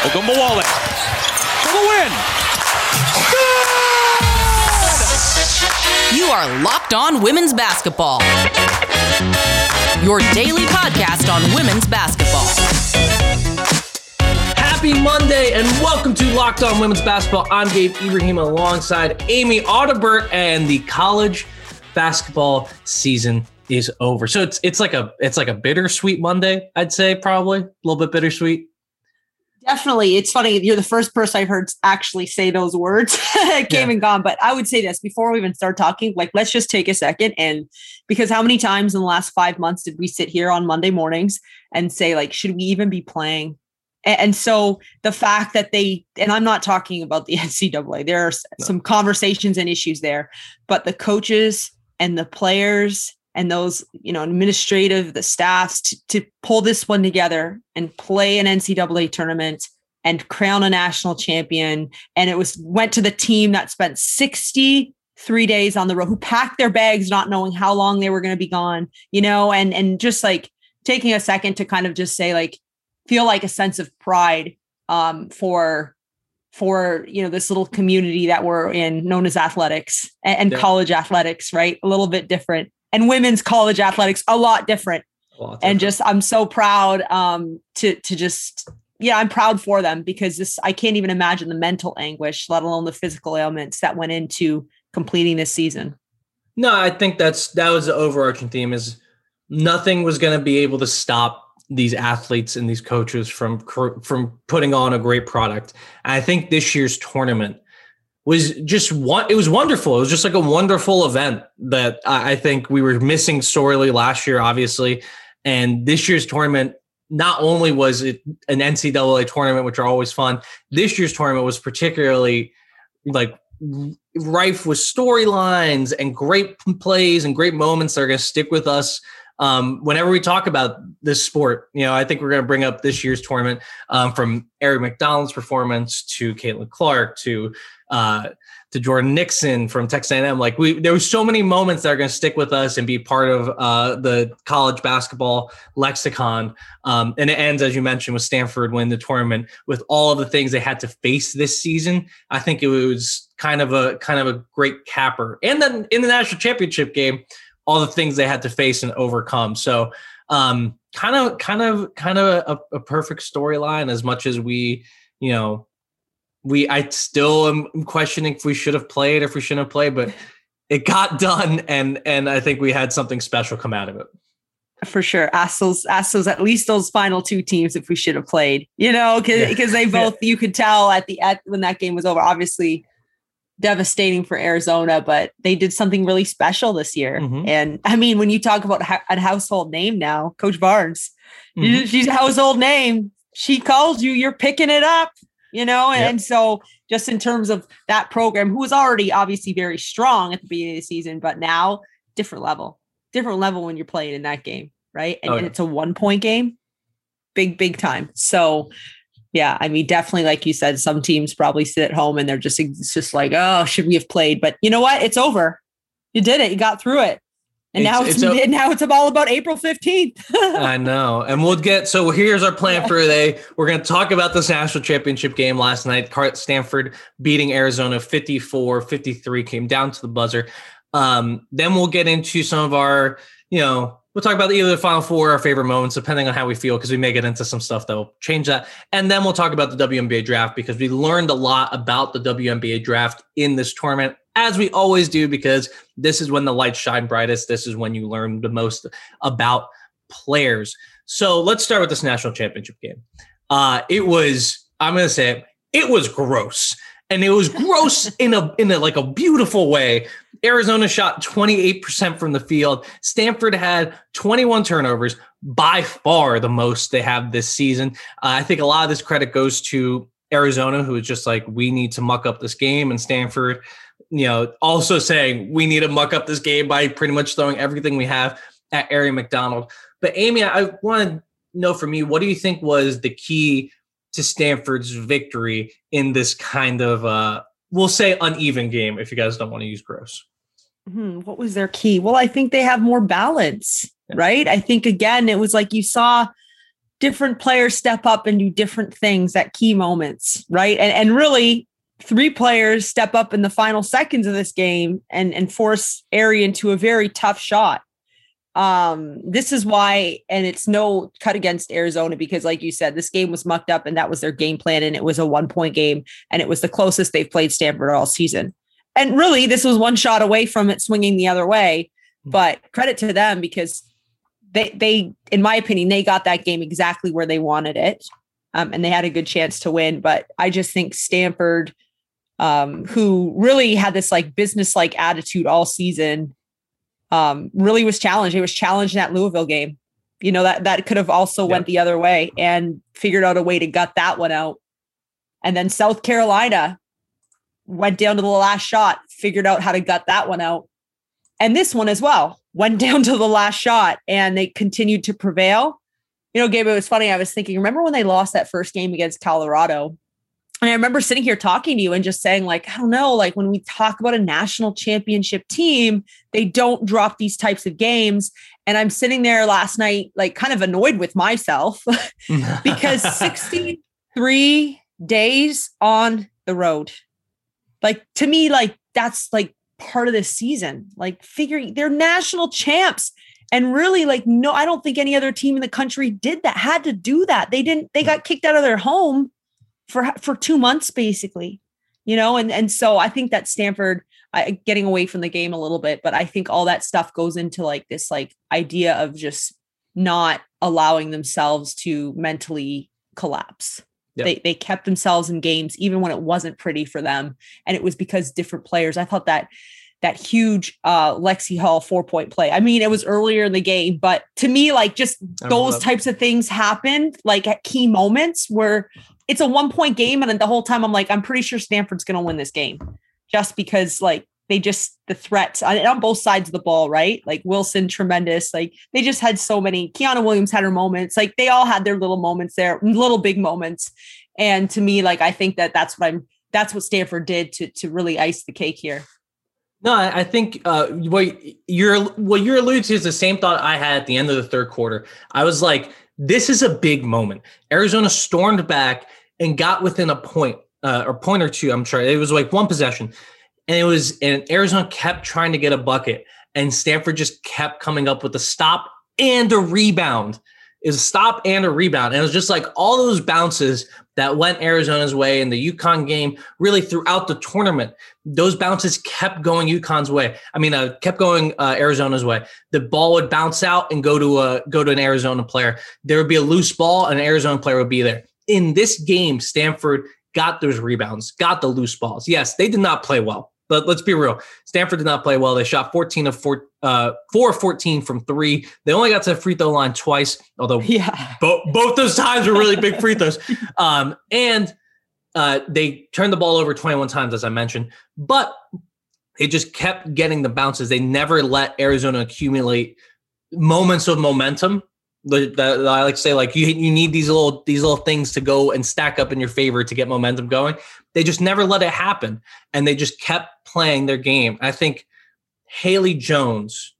Ogunbowale for the win. You are Locked On Women's Basketball. Your daily podcast on women's basketball. Happy Monday and welcome to Locked On Women's Basketball. I'm Gabe Ibrahim alongside Amy Audibert, and the college basketball season is over. So it's it's like a it's like a bittersweet Monday, I'd say probably a little bit bittersweet. Definitely. It's funny. You're the first person I've heard actually say those words. it came yeah. and gone. But I would say this before we even start talking, like, let's just take a second. And because how many times in the last five months did we sit here on Monday mornings and say, like, should we even be playing? And so the fact that they, and I'm not talking about the NCAA, there are no. some conversations and issues there, but the coaches and the players and those you know administrative the staffs to, to pull this one together and play an ncaa tournament and crown a national champion. And it was went to the team that spent 63 days on the road who packed their bags not knowing how long they were going to be gone you know and and just like taking a second to kind of just say like feel like a sense of pride um, for for you know this little community that we're in known as athletics and, and yeah. college athletics right? A little bit different and women's college athletics a lot different. A lot different. And just I'm so proud um, to to just yeah, I'm proud for them because this I can't even imagine the mental anguish, let alone the physical ailments that went into completing this season. No, I think that's that was the overarching theme is nothing was going to be able to stop these athletes and these coaches from from putting on a great product. And I think this year's tournament was just one it was wonderful. It was just like a wonderful event that i think we were missing sorely last year obviously. And this year's tournament not only was it an ncaa tournament which are always fun this year's tournament was particularly like rife with storylines and great plays and great moments that are going to stick with us um, whenever we talk about this sport, you know, I think we're going to bring up this year's tournament um, from Aari McDonald's performance to Caitlin Clark to uh, to Jordan Nixon from Texas A&M. Like we, there were so many moments that are going to stick with us and be part of uh, the college basketball lexicon. Um, and it ends, as you mentioned, with Stanford win the tournament with all of the things they had to face this season. I think it was kind of a kind of a great capper. And then in the national championship game, all the things they had to face and overcome. So um, kind of kind of kind of a, a perfect storyline as much as we, you know, we I still am questioning if we should have played, if we shouldn't have played, but it got done, and and I think we had something special come out of it. For sure, ask those, ask those at least those final two teams if we should have played. You know, because because yeah. they both you could tell at the at when that game was over. Obviously, devastating for Arizona, but they did something really special this year. Mm-hmm. And I mean, when you talk about a household name now, Coach Barnes, mm-hmm. she's a household name. She calls you, you're picking it up you know yep. and so just in terms of that program who was already obviously very strong at the beginning of the season but now different level different level when you're playing in that game right and, oh, yeah. and it's a one point game big big time so yeah i mean definitely like you said some teams probably sit at home and they're just it's just like oh should we have played but you know what it's over you did it you got through it and it's, now it's, it's a, now it's all about April 15th. I know. And we'll get so here's our plan for today. We're going to talk about this national championship game last night. Stanford beating Arizona 54-53 came down to the buzzer. Um, then we'll get into some of our, you know, we'll talk about either the final four or our favorite moments, depending on how we feel, because we may get into some stuff that will change that. And then we'll talk about the WNBA draft because we learned a lot about the WNBA draft in this tournament as we always do, because this is when the lights shine brightest. This is when you learn the most about players. So let's start with this national championship game. Uh, it was, I'm going to say it, it was gross. And it was gross in a in a like a beautiful way. Arizona shot 28% from the field. Stanford had 21 turnovers, by far the most they have this season. Uh, I think a lot of this credit goes to Arizona, who is just like, we need to muck up this game, and Stanford you know, also saying we need to muck up this game by pretty much throwing everything we have at Aari McDonald. But Amy, I want to know from you, what do you think was the key to Stanford's victory in this kind of, uh, we'll say uneven game, if you guys don't want to use gross? Hmm, what was their key? Well, I think they have more balance, yeah. right? I think again, it was like you saw different players step up and do different things at key moments, right? And and really three players step up in the final seconds of this game and and force Aari into a very tough shot. Um, this is why, and it's no cut against Arizona because, like you said, this game was mucked up and that was their game plan, and it was a one point game, and it was the closest they've played Stanford all season. And really, this was one shot away from it swinging the other way. But credit to them because they they in my opinion they got that game exactly where they wanted it um, and they had a good chance to win. But i just think stanford um, who really had this like business like attitude all season um, really was challenged. It was challenged in that louisville game. You know that that could have also went the other way and figured out a way to gut that one out. And then south carolina went down to the last shot figured out how to gut that one out and this one as well went down to the last shot and they continued to prevail. You know, Gabe, it was funny. I was thinking, remember when they lost that first game against Colorado? And I remember sitting here talking to you and just saying, like, I don't know, like when we talk about a national championship team, they don't drop these types of games. And I'm sitting there last night, like kind of annoyed with myself because 63 days on the road. Like to me, like that's like part of this season. Like figuring they're national champs. And really, like, no, I don't think any other team in the country did that, had to do that. They didn't, they got kicked out of their home for for two months, basically. You know, and and so I think that Stanford uh, getting away from the game a little bit, but I think all that stuff goes into like this like idea of just not allowing themselves to mentally collapse. Yep. They they kept themselves in games even when it wasn't pretty for them, and it was because different players. I thought that that huge uh Lexie Hull four point play. I mean, it was earlier in the game, but to me, like just those types of things happened like at key moments where it's a one point game, and then the whole time I'm like, I'm pretty sure Stanford's going to win this game, just because like they just the threats on, on, both sides of the ball, right? Like Wilson, tremendous. Like they just had so many. Kiana Williams had her moments. Like they all had their little moments there, little big moments. And to me, like I think that that's what I'm. That's what Stanford did to to really ice the cake here. No, I think uh, what you're what you're alluding to is the same thought I had at the end of the third quarter. I was like, this is a big moment. Arizona stormed back and got within a point uh, or point or two. I'm sure it was like one possession and it was and Arizona kept trying to get a bucket, and Stanford just kept coming up with a stop and a rebound. Is a stop and a rebound. And it was just like all those bounces that went Arizona's way in the UConn game, really throughout the tournament. Those bounces kept going UConn's way. I mean, uh, kept going uh, Arizona's way. The ball would bounce out and go to a go to an Arizona player. There would be a loose ball, and an Arizona player would be there. In this game, Stanford got those rebounds, got the loose balls. Yes, they did not play well. But let's be real. Stanford did not play well. They shot 14 of four, uh, four of 14 from three. They only got to the free throw line twice, although yeah. both both those times were really big free throws. Um, and uh, they turned the ball over 21 times, as I mentioned, but they just kept getting the bounces. They never let Arizona accumulate moments of momentum that I like to say, like you you need these little these little things to go and stack up in your favor to get momentum going. They just never let it happen, and they just kept playing their game. I think Haley Jones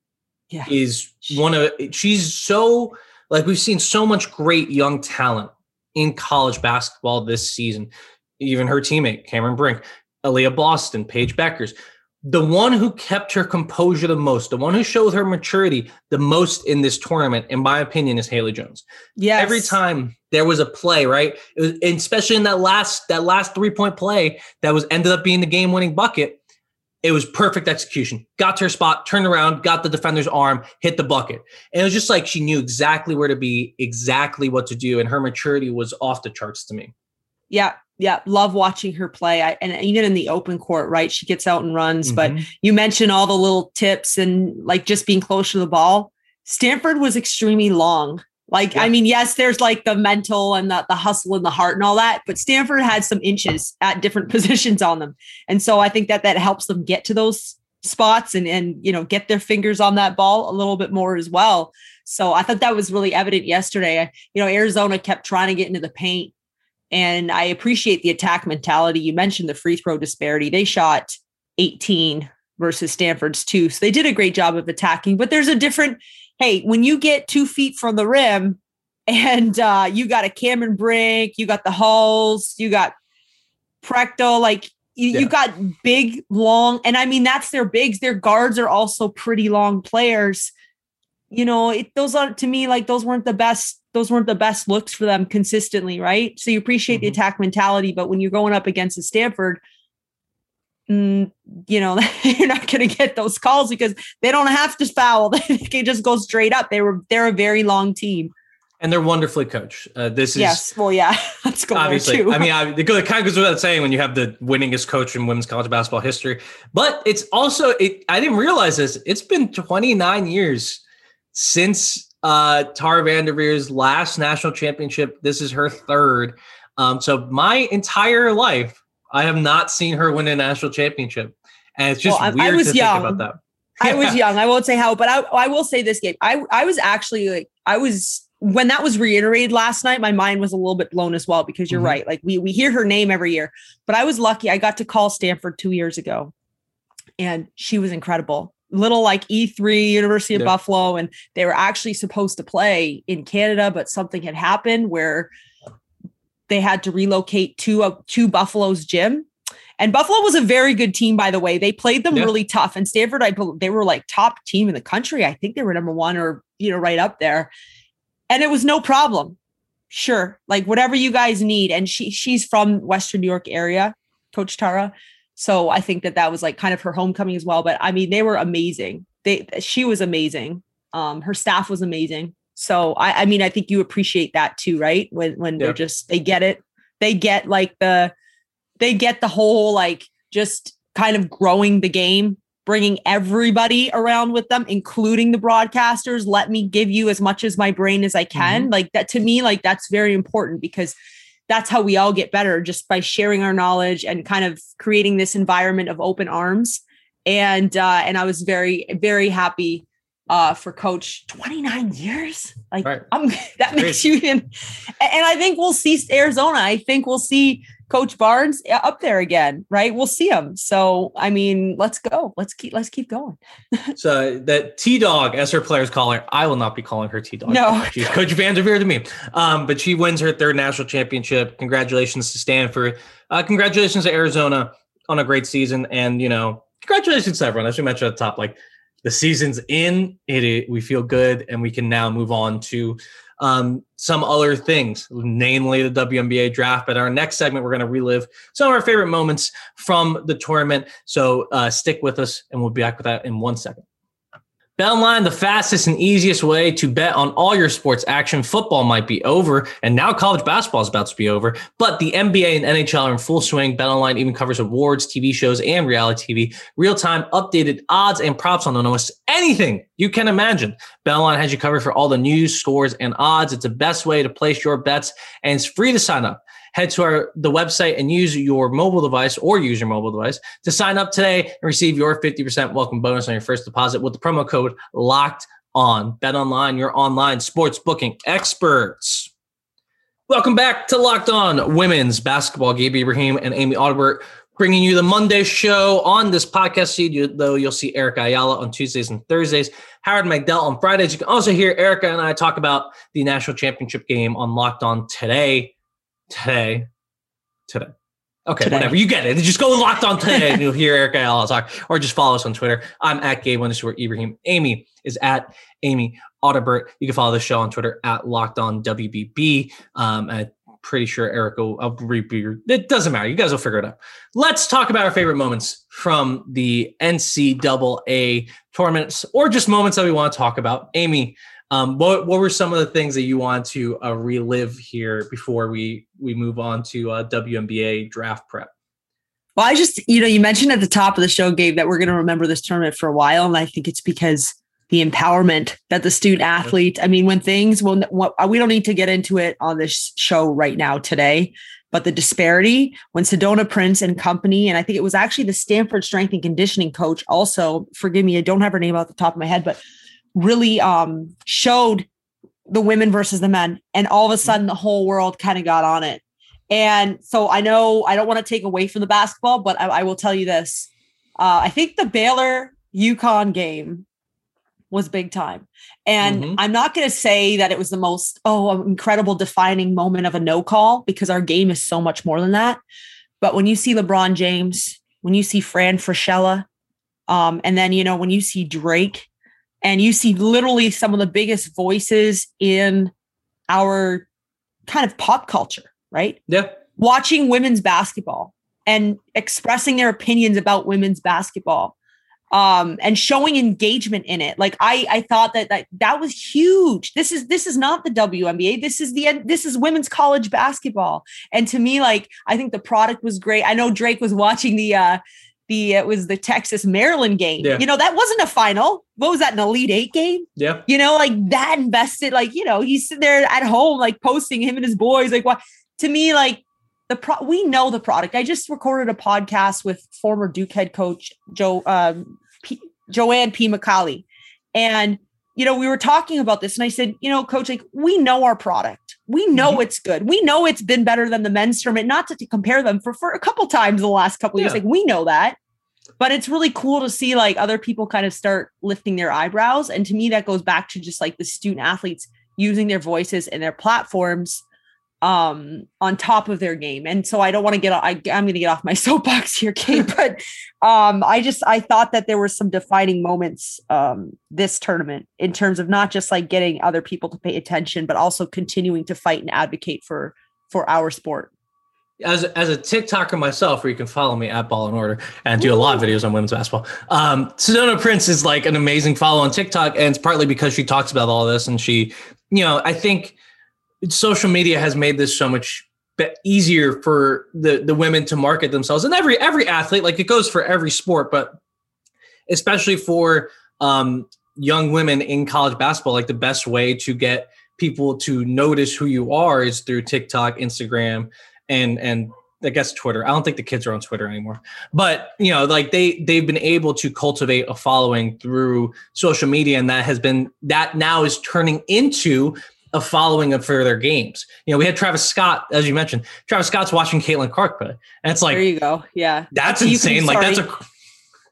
yeah. is one of she's so like we've seen so much great young talent in college basketball this season. Even her teammate Cameron Brink, Aliyah Boston, Paige Bueckers the one who kept her composure the most, the one who showed her maturity the most in this tournament, in my opinion, is Haley Jones. Yeah. Every time there was a play, right? Was, especially in that last that last three point play that was ended up being the game winning bucket. It was perfect execution. Got to her spot, turned around, got the defender's arm, hit the bucket. And it was just like she knew exactly where to be, exactly what to do. And her maturity was off the charts to me. Yeah, yeah, love watching her play. I, and even in the open court, right? She gets out and runs. Mm-hmm. But you mentioned all the little tips and like just being close to the ball. Stanford was extremely long. Like, yeah. I mean, yes, there's like the mental and the, the hustle and the heart and all that, but Stanford had some inches at different positions on them. And so I think that that helps them get to those spots and, and, you know, get their fingers on that ball a little bit more as well. So I thought that was really evident yesterday. You know, Arizona kept trying to get into the paint and I appreciate the attack mentality. You mentioned the free throw disparity. They shot 18 versus Stanford's two. So they did a great job of attacking, but there's a different, hey, when you get two feet from the rim, and uh, you got a Cameron Brink, you got the Hulls, you got Prechtel, like you, Yeah. you got big, long, and I mean that's their bigs. Their guards are also pretty long players. You know, it, those are to me like those weren't the best. Those weren't the best looks for them consistently, right? So you appreciate the Mhm. attack mentality, but when you're going up against a Stanford, mm, you know you're not going to get those calls because they don't have to foul. they can just go straight up. They were they're a very long team. And they're wonderfully coached. Uh, this is Yes. Well, yeah. Let's go there obviously. too. I mean, I, it kind of goes without saying when you have the winningest coach in women's college basketball history. But it's also, it, I didn't realize this. It's been 29 years since uh, Tara Vanderveer's last national championship. This is her third. Um, so my entire life, I have not seen her win a national championship, and it's just Well, I- I weird was to young. think about that. I was young. I won't say how, but I, I will say this game. I, I was actually like, I was when that was reiterated last night, my mind was a little bit blown as well because you're Mhm. right. Like we we hear her name every year, but I was lucky. I got to call Stanford two years ago, and she was incredible. Little like E3 University of Yeah. Buffalo, and they were actually supposed to play in Canada, but something had happened where they had to relocate to a to Buffalo's gym. And Buffalo was a very good team, by the way. They played them Yeah. really tough. And Stanford, I they were like top team in the country. I think they were number one or you know right up there. And it was no problem. Sure, like whatever you guys need. And she she's from Western New York area, Coach Tara. So I think that that was like kind of her homecoming as well. But I mean, they were amazing. They she was amazing. Um, her staff was amazing. So I, I mean, I think you appreciate that too, right? When when Yeah. they're just they get it, they get like the they get the whole like just kind of growing the game, bringing everybody around with them, including the broadcasters. Let me give you as much as my brain as I can. Like that to me, like that's very important because that's how we all get better just by sharing our knowledge and kind of creating this environment of open arms. And uh, and I was very very happy uh, for Coach. Twenty nine years, like Right. I'm that makes you even. And I think we'll see Arizona. I think we'll see Coach Barnes up there again, right? We'll see him. So I mean, let's go. Let's keep let's keep going. So that T Dog, as her players call her, I will not be calling her T Dog. No. she's Coach Vanderveer to me. Um, but she wins her third national championship. Congratulations to Stanford. Uh, congratulations to Arizona on a great season, and you know, congratulations to everyone. As we mentioned at the top, like the season's in, it, it we feel good, and we can now move on to um, some other things, namely the WNBA draft. But our next segment, we're going to relive some of our favorite moments from the tournament. So uh, stick with us, and we'll be back with that in one second. BetOnline, the fastest and easiest way to bet on all your sports action. Football might be over, and now college basketball is about to be over, but the NBA and NHL are in full swing. BetOnline even covers awards, TV shows, and reality TV. Real time updated odds and props on almost anything you can imagine. BetOnline has you covered for all the news, scores, and odds. It's the best way to place your bets, and it's free to sign up. Head to our the website and use your mobile device or use your mobile device to sign up today and receive your 50% welcome bonus on your first deposit with the promo code locked on. Bet online, your online sports booking experts. Welcome back to Locked On Women's Basketball. Gabe Ibrahim and Amy Audibert bringing you the Monday show on this podcast feed. Though you'll see Erica Ayala on Tuesdays and Thursdays, Howard Megdal on Fridays. You can also hear Erica and I talk about the national championship game on Locked On today. Today. Today. Okay, Today. whatever. You get it. Just go locked on today and you'll hear Erica Ayala talk, or just follow us on Twitter. I'm at Gabe underscore Ibrahim. Amy is at Amy Audibert. You can follow the show on Twitter at Locked On WBB. Um, I'm pretty sure Erica will I'll repeat. It doesn't matter. You guys will figure it out. Let's talk about our favorite moments from the NCAA tournaments, or just moments that we want to talk about. Amy, um, what what were some of the things that you want to uh, relive here before we we move on to uh, WNBA draft prep? Well, I just, you know, you mentioned at the top of the show, Gabe, that we're going to remember this tournament for a while. And I think it's because the empowerment that the student athlete, I mean, when things, when what, we don't need to get into it on this show right now today, but the disparity when Sedona Prince and company, and I think it was actually the Stanford strength and conditioning coach also, forgive me, I don't have her name off the top of my head, but really um, showed the women versus the men. And all of a sudden the whole world kind of got on it. And so I know I don't want to take away from the basketball, but I, I will tell you this. Uh, I think the Baylor UConn game was big time. And Mhm. I'm not going to say that it was the most, oh, incredible defining moment of a no call because our game is so much more than that. But when you see LeBron James, when you see Fran Fraschilla, um, and then, you know, when you see Drake and you see literally some of the biggest voices in our kind of pop culture, right? Yeah. watching women's basketball and expressing their opinions about women's basketball um and showing engagement in it. Like i i thought that that that was huge. This is this is not the WNBA this is the this is women's college basketball. And to me like i think the product was great. I know drake was watching the uh the it was the Texas Maryland game. Yeah. You know, that wasn't a final. What was that, an Elite Eight game? Yeah. you know, like that invested, like, you know, he's sitting there at home, like posting him and his boys. Like, what to me, like the pro, we know the product. I just recorded a podcast with former Duke head coach Joe, um, P, Joanne P. McCallie. And, you know, we were talking about this, and I said, you know, coach, like, we know our product. We know mm-hmm. it's good. We know it's been better than the men's tournament, not to, to compare them for, for a couple times the last couple years. Like, we know that but it's really cool to see like other people kind of start lifting their eyebrows and to me that goes back to just like the student athletes using their voices and their platforms um on top of their game. And so i don't want to get I, i'm going to get off my soapbox here kate but um i just i thought that there were some defining moments um this tournament in terms of not just like getting other people to pay attention but also continuing to fight and advocate for for our sport. As as a TikToker myself, where you can follow me at Ball in Order and do a lot of videos on women's basketball. Um, Sedona Prince is like an amazing follow on TikTok, and it's partly because she talks about all this, and she, you know, I think social media has made this so much easier for the the women to market themselves, and every every athlete, like it goes for every sport, but especially for um, young women in college basketball, like the best way to get people to notice who you are is through TikTok, Instagram, and and I guess Twitter. I don't think the kids are on Twitter anymore. But you know, like they they've been able to cultivate a following through social media, and that has been that now is turning into a following of for their games. You know, we had Travis Scott, as you mentioned. Travis Scott's watching Caitlin Clark play, and it's like there you go yeah that's You insane. Like that's a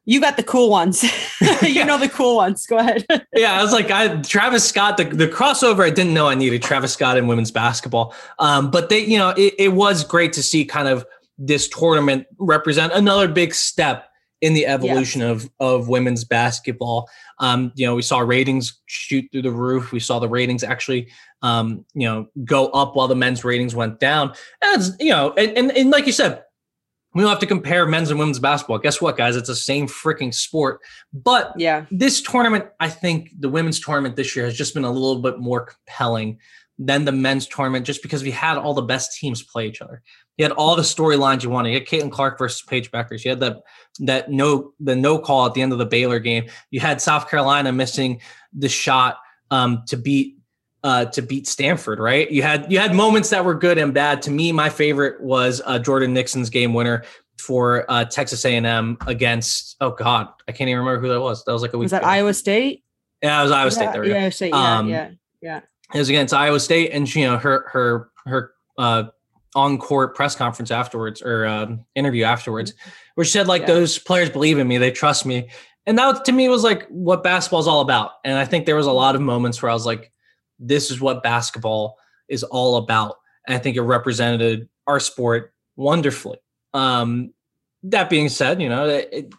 you got the cool ones you know the cool ones go ahead yeah, I was like, I Travis Scott, the, the crossover. I didn't know I needed Travis Scott in women's basketball. Um, but they, you know, it, it was great to see kind of this tournament represent another big step in the evolution of of women's basketball. Um, you know, we saw ratings shoot through the roof. We saw the ratings actually, um, you know, go up while the men's ratings went down. As you know, and, and and like you said, we don't have to compare men's and women's basketball. Guess what, guys? It's the same freaking sport. But yeah this tournament, I think the women's tournament this year has just been a little bit more compelling than the men's tournament, just because we had all the best teams play each other. You had all the storylines you wanted. You had Caitlin Clark versus Paige Bueckers. You had that that no the no call at the end of the Baylor game. You had South Carolina missing the shot um, to beat uh, to beat Stanford. Right? You had you had moments that were good and bad. To me, my favorite was uh, Jordan Nixon's game winner for uh, Texas A&M against oh god, I can't even remember who that was. That was like a week. was that ago. iowa state Yeah, it was Iowa State. There we go. Iowa State, yeah, Um, yeah yeah It was against Iowa State, and you know her her her uh, on court press conference afterwards or um, interview afterwards, where she said like Mm-hmm. Yeah. those players believe in me, they trust me, and that to me was like what basketball is all about. And I think there was a lot of moments where I was like, this is what basketball is all about, and I think it represented our sport wonderfully. Um, that being said, you know it, it-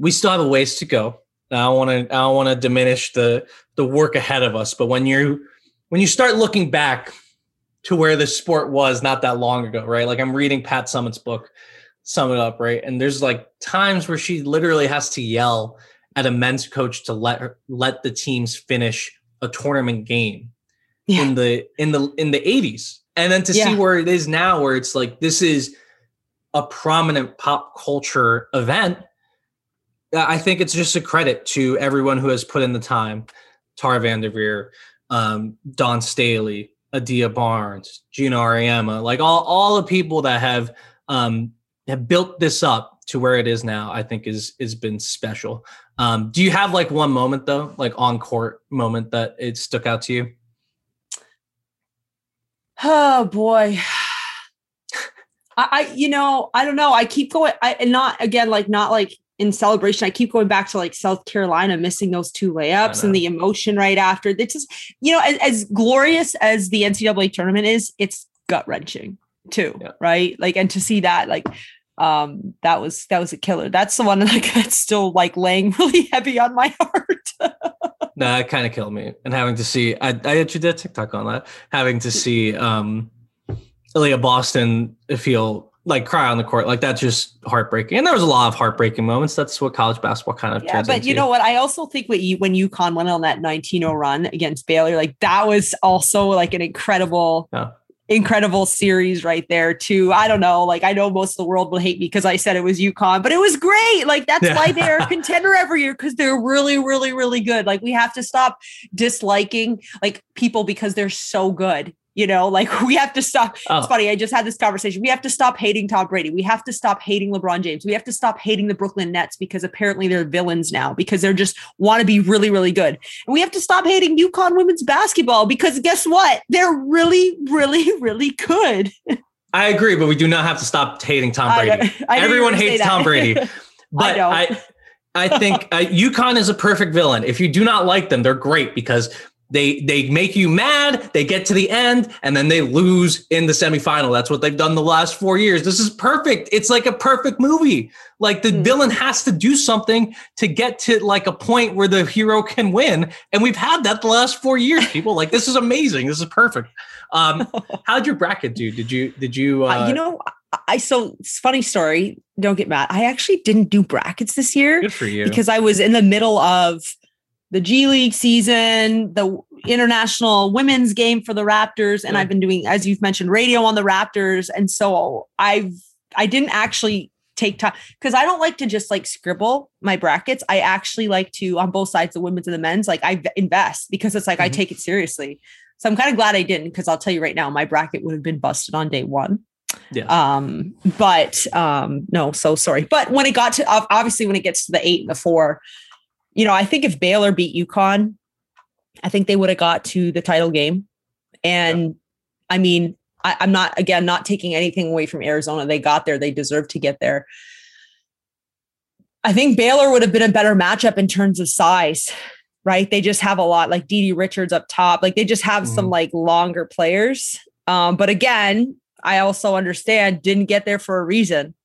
we still have a ways to go. I don't want to I don't want to diminish the the work ahead of us, but when you when you start looking back to where the sport was not that long ago, right? Like I'm reading Pat Summitt's book, Sum It Up, right? And there's like times where she literally has to yell at a men's coach to let her let the teams finish a tournament game Yeah. in the in the in the 80s. And then to see where it is now, where it's like this is a prominent pop culture event. I think it's just a credit to everyone who has put in the time. Tara Vanderveer, um, Dawn Staley, Adia Barnes, Geno Auriemma, like all all the people that have um, have built this up to where it is now. I think is has been special. Um, do you have like one moment though, like on court moment that it stuck out to you? Oh boy. I, I you know, I don't know. I keep going I and not again, like not like in celebration. I keep going back to like South Carolina missing those two layups and the emotion right after. It's just, you know, as, as glorious as the NCAA tournament is, it's gut wrenching too, yeah. right? Like, and to see that, like, um, that was that was a killer. That's the one like that's still like laying really heavy on my heart. no, that kind of killed me. And having to see, I, I actually did TikTok on that. Having to see um, Aliyah Boston feel like cry on the court, like that's just heartbreaking. And there was a lot of heartbreaking moments. That's what college basketball kind of. Yeah, but into. you know what? I also think what you when UConn went on that 19-0 run against Baylor, like that was also like an incredible. Yeah incredible series right there too. I don't know. Like I know most of the world will hate me because I said it was UConn, but it was great. Like that's yeah. why they're a contender every year because they're really, really, really good. Like we have to stop disliking like people because they're so good. You know, like we have to stop. Oh. It's funny. I just had this conversation. We have to stop hating Tom Brady. We have to stop hating LeBron James. We have to stop hating the Brooklyn Nets because apparently they're villains now because they're just want to be really, really good. And we have to stop hating UConn women's basketball because guess what? They're really, really, really good. I agree, but we do not have to stop hating Tom Brady. I, I Everyone hates Tom Brady. But I, I, I think uh, UConn is a perfect villain. If you do not like them, they're great because they they make you mad they get to the end and then they lose in the semifinal that's what they've done the last four years this is perfect it's like a perfect movie like the mm. villain has to do something to get to like a point where the hero can win and we've had that the last four years people like this is amazing this is perfect um how'd your bracket do did you did you uh, uh, you know I so funny story. Don't get mad. I actually didn't do brackets this year. Good for you. Because I was in the middle of the G League season, the international women's game for the Raptors, and yeah. I've been doing, as you've mentioned, radio on the Raptors. And so I've I didn't actually take time because I don't like to just like scribble my brackets. I actually like to on both sides, the women's and the men's, like I invest because it's like mm-hmm. I take it seriously. So I'm kind of glad I didn't because I'll tell you right now, my bracket would have been busted on day one. Yeah. Um, but um, no, so sorry. But when it got to obviously when it gets to the eight and the four, you know, I think if Baylor beat UConn, I think they would have got to the title game. And yeah. I mean, I, I'm not again not taking anything away from Arizona. They got there, they deserve to get there. I think Baylor would have been a better matchup in terms of size, right? They just have a lot like DiDi Richards up top. Like they just have mm-hmm. some like longer players. Um, but again, I also understand didn't get there for a reason.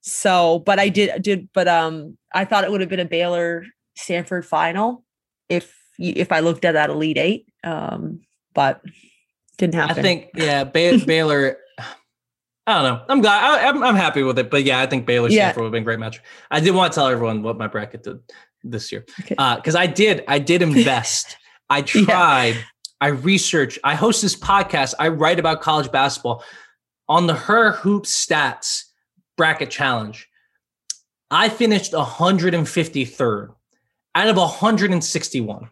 So, but I did did but um I thought it would have been a Baylor Stanford final if if I looked at that Elite Eight. Um, but didn't happen. I think yeah, Baylor. I don't know. I'm glad. I, am I'm, I'm happy with it. But yeah, I think Baylor yeah. Stanford would have been a great match. I did want to tell everyone what my bracket did this year because okay. uh, I did I did invest. I tried. Yeah. I researched. I host this podcast. I write about college basketball on the Her Hoop Stats bracket challenge. I finished 153rd out of 161.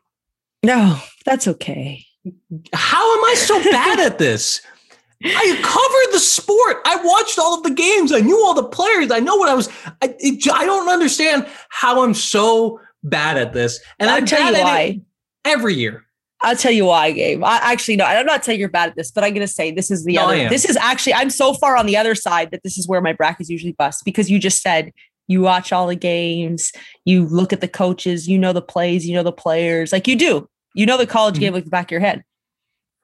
No, that's okay. How am I so bad at this? I covered the sport. I watched all of the games. I knew all the players. I know what I was. I, it, I don't understand how I'm so bad at this. And I'll I'm tell you why. every year. I'll tell you why, Gabe. I actually no, I'm not saying you're bad at this, but I'm gonna say this is the no, other. This is actually I'm so far on the other side that this is where my brackets usually bust because you just said you watch all the games, you look at the coaches, you know the plays, you know the players, like you do. You know the college mm-hmm. game like the back of your head.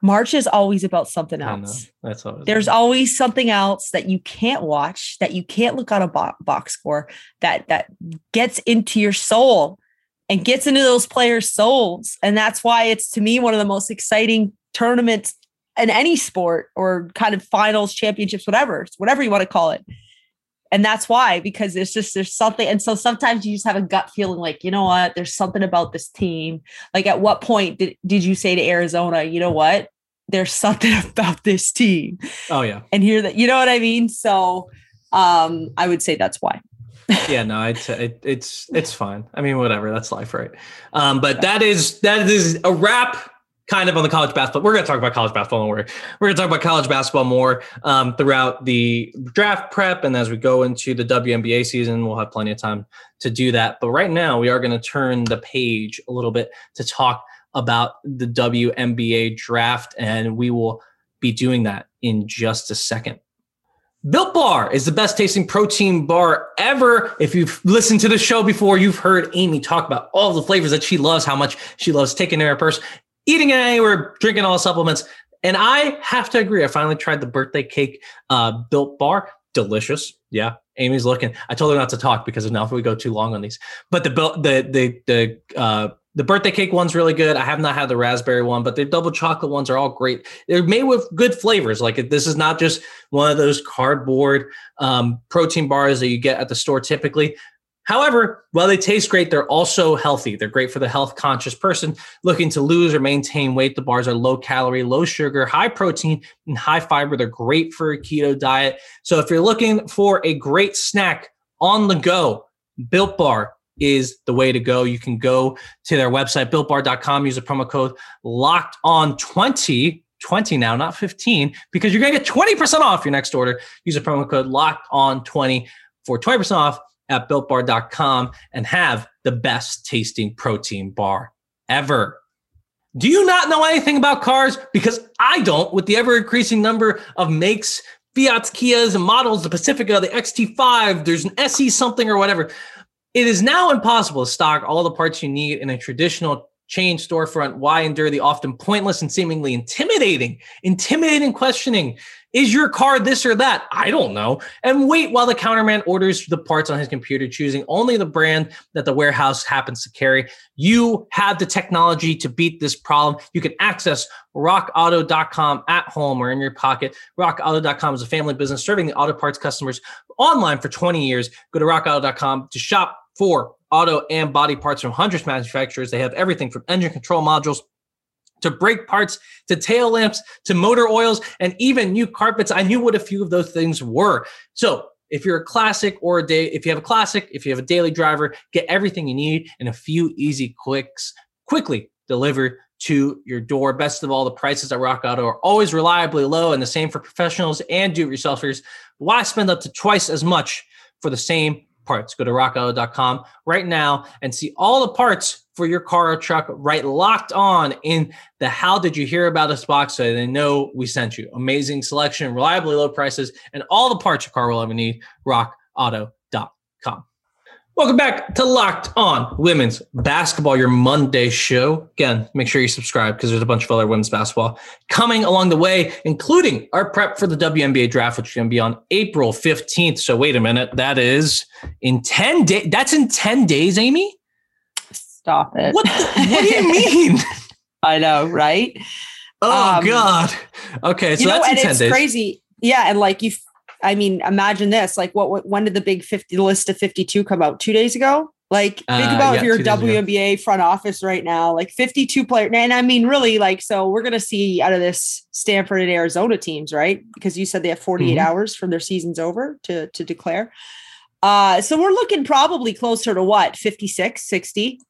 March is always about something else. That's always There's always something else that you can't watch, that you can't look on a bo- box score, that that gets into your soul and gets into those players' souls. And that's why it's to me one of the most exciting tournaments in any sport or kind of finals, championships, whatever, whatever you want to call it and that's why because there's just there's something and so sometimes you just have a gut feeling like you know what? There's something about this team. Like at what point did, did you say to arizona you know what? There's something about this team. Oh yeah. And hear that you know what i mean? So um i would say that's why. Yeah no it's it, it's it's fine. I mean whatever that's life right? Um but that is that is a wrap kind of on the college basketball. We're going to talk about college basketball more. We're going to talk about college basketball more um, throughout the draft prep. And as we go into the WNBA season, we'll have plenty of time to do that. But right now, we are going to turn the page a little bit to talk about the WNBA draft. And we will be doing that in just a second. Built Bar is the best tasting protein bar ever. If you've listened to the show before, you've heard Amy talk about all the flavors that she loves, how much she loves taking in her purse, eating it anywhere, drinking all supplements. And I have to agree. I finally tried the birthday cake uh, Built Bar. Delicious. Yeah. Amy's looking. I told her not to talk because if we go too long on these. But the the the the uh, the birthday cake one's really good. I have not had the raspberry one, but the double chocolate ones are all great. They're made with good flavors. Like this is not just one of those cardboard um, protein bars that you get at the store typically. However, while they taste great, they're also healthy. They're great for the health conscious person looking to lose or maintain weight. The bars are low calorie, low sugar, high protein, and high fiber. They're great for a keto diet. So if you're looking for a great snack on the go, Built Bar is the way to go. You can go to their website, builtbar.com, use a promo code locked on 20. 20 now, not 15, because you're going to get 20% off your next order. Use a promo code locked on 20 for 20% off at builtbar.com and have the best tasting protein bar ever. Do you not know anything about cars? Because I don't, with the ever increasing number of makes, Fiat's, Kias, and models, the Pacifica, the XT5, there's an SE something or whatever. It is now impossible to stock all the parts you need in a traditional chain storefront. Why endure the often pointless and seemingly intimidating, intimidating questioning? Is your car this or that? I don't know. And wait while the counterman orders the parts on his computer, choosing only the brand that the warehouse happens to carry. You have the technology to beat this problem. You can access rockauto.com at home or in your pocket. Rockauto.com is a family business serving the auto parts customers online for 20 years. Go to rockauto.com to shop for auto and body parts from hundreds of manufacturers. They have everything from engine control modules to brake parts to tail lamps to motor oils and even new carpets. I knew what a few of those things were. So if you're a classic or a day, if you have a classic, if you have a daily driver, get everything you need in a few easy clicks, quickly delivered to your door. Best of all, the prices at Rock Auto are always reliably low and the same for professionals and do-it-yourselfers. Why spend up to twice as much for the same parts. Go to rockauto.com right now and see all the parts for your car or truck right locked on in the how did you hear about us box so they know we sent you. Amazing selection, reliably low prices, and all the parts your car will ever need. rockauto.com. Welcome back to Locked On Women's Basketball, your Monday show. Again, make sure you subscribe because there's a bunch of other women's basketball coming along the way, including our prep for the WNBA draft, which is going to be on April 15th. So wait a minute, that is in 10 days. That's in 10 days, Amy? Stop it. What, the, what do you mean? I know, right? Oh Um, God. Okay, so you know, that's in and 10 it's days. crazy. Yeah, and like you, I mean, imagine this. Like, what, what? When did the big fifty list of fifty-two come out? Two days ago. Like, think Uh, about yeah, if you're a ago. WNBA front office right now, like 52 players. And I mean, really, like, so we're gonna see out of this Stanford and Arizona teams, right? Because you said they have 48 Mhm. hours from their season's over to to declare. Uh, so we're looking probably closer to what 56, 60.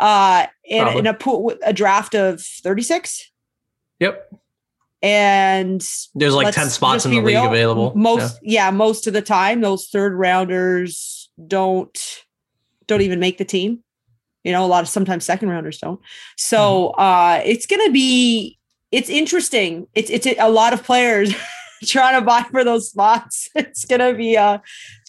Uh, in, in a pool, a draft of 36. Yep. And There's like 10 spots in the league available. Most yeah. most of the time, those third rounders don't don't even make the team. You know, a lot of sometimes second rounders don't. So Mm-hmm. uh it's gonna be it's interesting. It's it's a lot of players trying to buy for those spots. It's gonna be a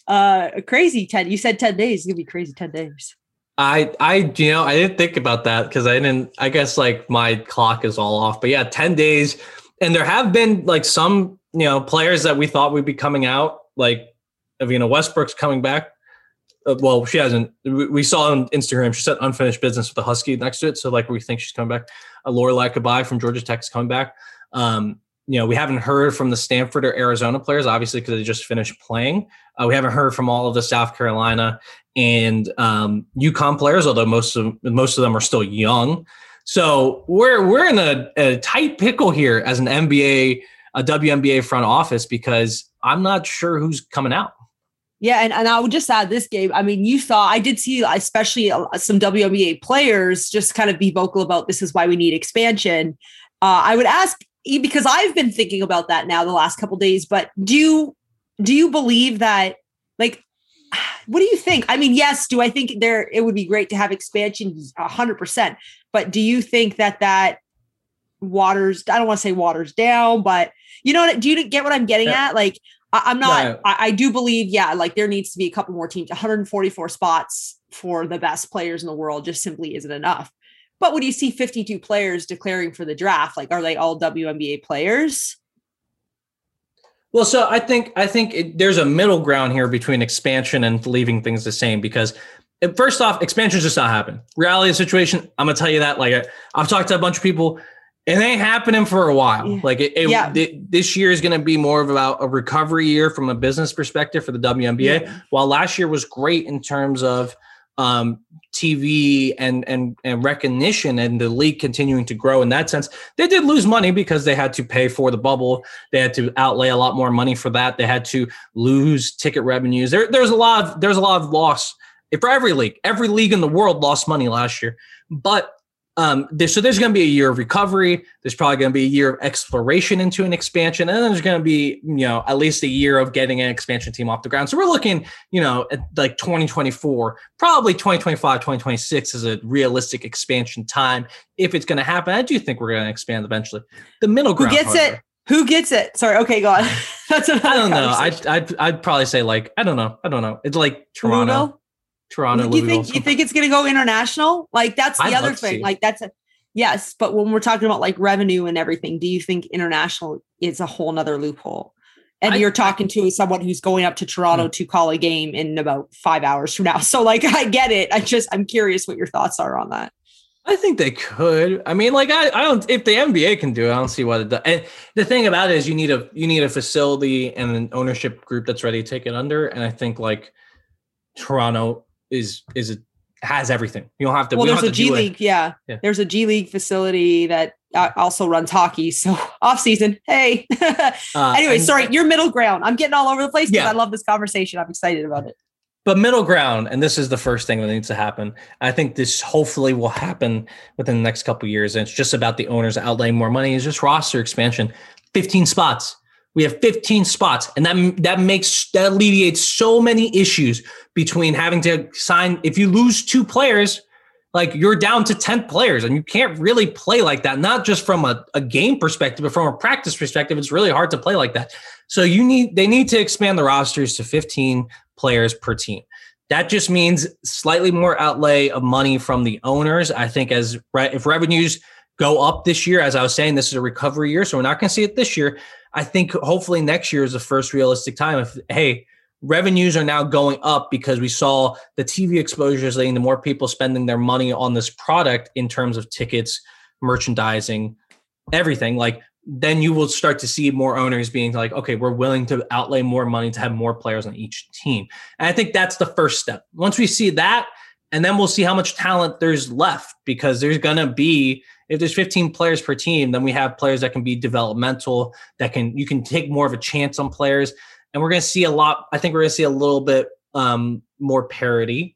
uh a crazy 10. You said 10 days, it's gonna be crazy 10 days. I I you know I didn't think about that because I didn't I guess like my clock is all off but yeah 10 days and there have been like some you know players that we thought would be coming out like Evina Westbrook's coming back. Uh, well she hasn't. We, we saw on Instagram she said unfinished business with the husky next to it. So like we think she's coming back. Uh, Lorela Cubaj from Georgia Tech is coming back. Um you know we haven't heard from the Stanford or Arizona players obviously because they just finished playing. Uh, we haven't heard from all of the South Carolina and um, UConn players, although most of most of them are still young. So we're we're in a, a tight pickle here as an NBA, a WNBA front office because I'm not sure who's coming out. Yeah, and, and I would just add this game. I mean, you saw, I did see, especially uh, some WNBA players just kind of be vocal about this is why we need expansion. Uh, I would ask because I've been thinking about that now the last couple days. But do you do you believe that? Like, what do you think? I mean, yes. Do I think there it would be great to have expansion? hundred percent. But do you think that that waters? I don't want to say waters down, but you know, what? do you get what I'm getting Yeah. at? Like. I, am not. No. I, I do believe, yeah, like there needs to be a couple more teams. 144 spots for the best players in the world just simply isn't enough. But when you see 52 players declaring for the draft, like are they all WNBA players? Well, so I think I think it, there's a middle ground here between expansion and leaving things the same because first off, expansion just not happen. Reality of the situation, I'm gonna tell you that. Like I, I've talked to a bunch of people, it ain't happening for a while. Yeah. Like it, it- Yeah. it- this year is gonna be more of about a recovery year from a business perspective for the WNBA. Yeah. While last year was great in terms of um, TV and and and recognition and the league continuing to grow in that sense. They did lose money because they had to pay for the bubble. They had to outlay a lot more money for that. They had to lose ticket revenues. There, there's a lot of there's a lot of loss for every league. Every league in the world lost money last year, but um, there, so there's going to be a year of recovery. There's probably going to be a year of exploration into an expansion, and then there's going to be you know at least a year of getting an expansion team off the ground. So we're looking you know at like 2024, probably 2025, 2026 is a realistic expansion time if it's going to happen. I do think we're going to expand eventually. The middle Who ground, gets it? Who gets it? Sorry. Okay, go on. That's another I don't know. I'd, I'd I'd probably say like I don't know. I don't know. It's like Toronto, Louisville? Toronto. you think you think it's going to go international? Like that's the I'd other thing. Like that's a yes, but when we're talking about like revenue and everything, do you think international is a whole nother loophole? And I- you're talking to someone who's going up to Toronto hmm. to call a game in about five hours from now. So like I get it. I just I'm curious what your thoughts are on that. I think they could. I mean, like I, I don't. If the NBA can do it, I don't see what it does. And the thing about it is, you need a you need a facility and an ownership group that's ready to take it under. And I think like Toronto is is a, has everything. You don't have to. well, we there's a G. League, yeah. Yeah. There's a G League facility that uh, also runs hockey. So off season, hey. Uh, anyway, sorry, your middle ground. I'm getting all over the place because Yeah. I love this conversation. I'm excited about it. But middle ground, and this is the first thing that needs to happen. I think this hopefully will happen within the next couple of years. And it's just about the owners outlaying more money. It's just roster expansion. 15 spots. We have 15 spots, and that that makes that alleviates so many issues between having to sign. If you lose two players, like you're down to 10 players, and you can't really play like that. Not just from a, a game perspective, but from a practice perspective, it's really hard to play like that. So you need they need to expand the rosters to 15 players per team. That just means slightly more outlay of money from the owners. I think as if revenues go up this year, as I was saying, this is a recovery year, so we're not going to see it this year. I think hopefully next year is the first realistic time. If hey, revenues are now going up because we saw the TV exposures leading to more people spending their money on this product in terms of tickets, merchandising, everything. Like then you will start to see more owners being like, okay, we're willing to outlay more money to have more players on each team. And I think that's the first step. Once we see that, and then we'll see how much talent there's left because there's going to be if there's 15 players per team then we have players that can be developmental that can you can take more of a chance on players. And we're going to see a lot i think we're going to see a little bit um, more parity.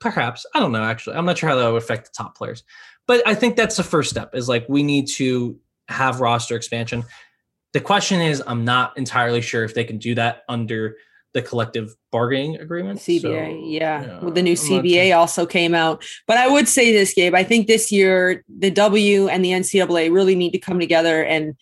Perhaps i don't know actually. I'm not sure how that would affect the top players. But i think that's the first step is like we need to have roster expansion. The question is i'm not entirely sure if they can do that under the collective bargaining agreement CBA, So, yeah. Well, the new I'm not CBA also came out. But I would say this, Gabe. I think this year the W and the NCAA really need to come together and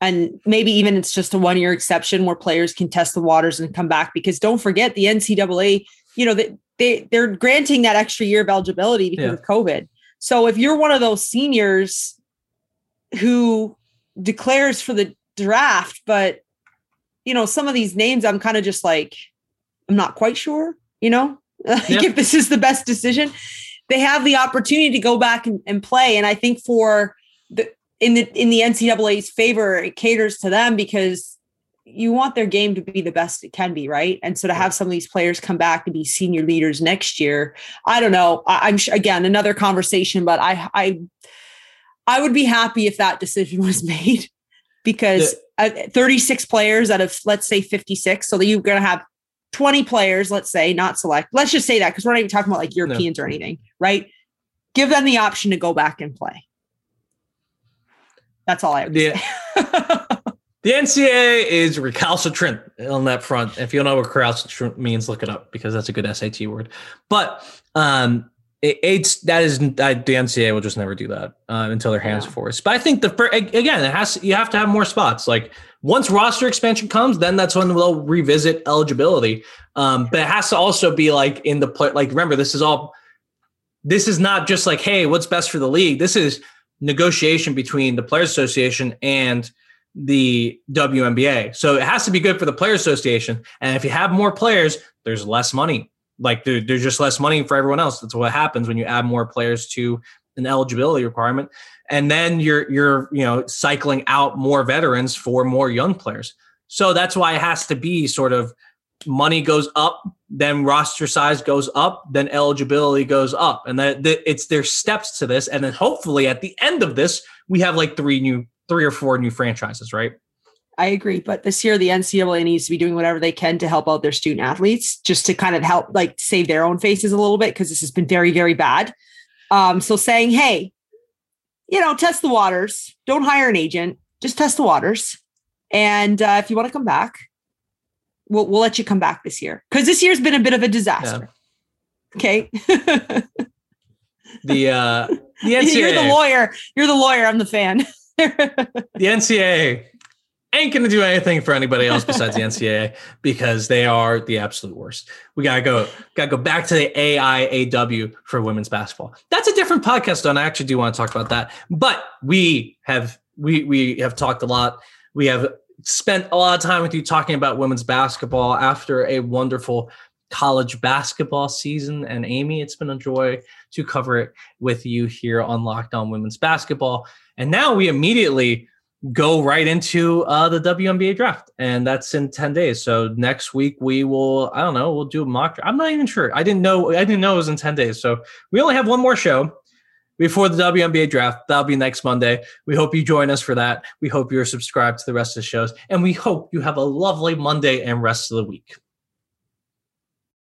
and maybe even it's just a one year exception where players can test the waters and come back. Because don't forget the NCAA, you know, they, they they're granting that extra year of eligibility because Yeah. of COVID. So if you're one of those seniors who declares for the draft, but you know, some of these names I'm kind of just like, I'm not quite sure, you know, like Yeah. if this is the best decision. They have the opportunity to go back and, and play. And I think for the in the in the NCAA's favor, it caters to them because you want their game to be the best it can be, right? And so to have some of these players come back to be senior leaders next year, I don't know. I, I'm sure again another conversation, but I I I would be happy if that decision was made because uh, 36 players out of let's say 56, so that you're going to have 20 players, let's say, not select. Let's just say that because we're not even talking about like Europeans or anything, right? Give them the option to go back and play. That's all I have Yeah. The NCAA is recalcitrant on that front. If you don't know what recalcitrant means, look it up because that's a good SAT word. But um, it, it's that is that the NCAA will just never do that uh, until their hands Yeah. forced. But I think the first, again, it has you have to have more spots. Like Once roster expansion comes, then that's when they'll revisit eligibility. Um, but it has to also be like in the play. Like remember, this is all. This is not just like, hey, what's best for the league. This is negotiation between the Players Association and the WNBA. So it has to be good for the Players Association. And if you have more players, there's less money. Like there, there's just less money for everyone else. That's what happens when you add more players to an eligibility requirement. And then you're you're you know cycling out more veterans for more young players. So that's why it has to be sort of money goes up then roster size goes up then eligibility goes up. And that, that it's there's steps to this. And then hopefully at the end of this we have like three new three or four new franchises right I agree, but this year the NCAA needs to be doing whatever they can to help out their student athletes, just to kind of help like save their own faces a little bit because this has been very, very bad. Um, so saying, hey, you know, test the waters. Don't hire an agent. Just test the waters. And uh, if you want to come back, we'll we'll let you come back this year because this year's been a bit of a disaster. Yeah. Okay. the uh, the NCAA. You're the lawyer. You're the lawyer. I'm the fan. the NCAA ain't going to do anything for anybody else besides the NCAA because they are the absolute worst. We got to go, got to go back to the AIAW for women's basketball. That's a different podcast, and I actually do want to talk about that. But we have we we have talked a lot. We have spent a lot of time with you talking about women's basketball after a wonderful college basketball season. And Amy, it's been a joy to cover it with you here on Locked On Women's Basketball. And now we immediately go right into uh, the WNBA draft, and that's in ten days. So next week we will, I don't know, we'll do a mock. I'm not even sure. I didn't know. I didn't know it was in ten days. So we only have one more show before the WNBA draft. That'll be next Monday. We hope you join us for that. We hope you're subscribed to the rest of the shows, and we hope you have a lovely Monday and rest of the week.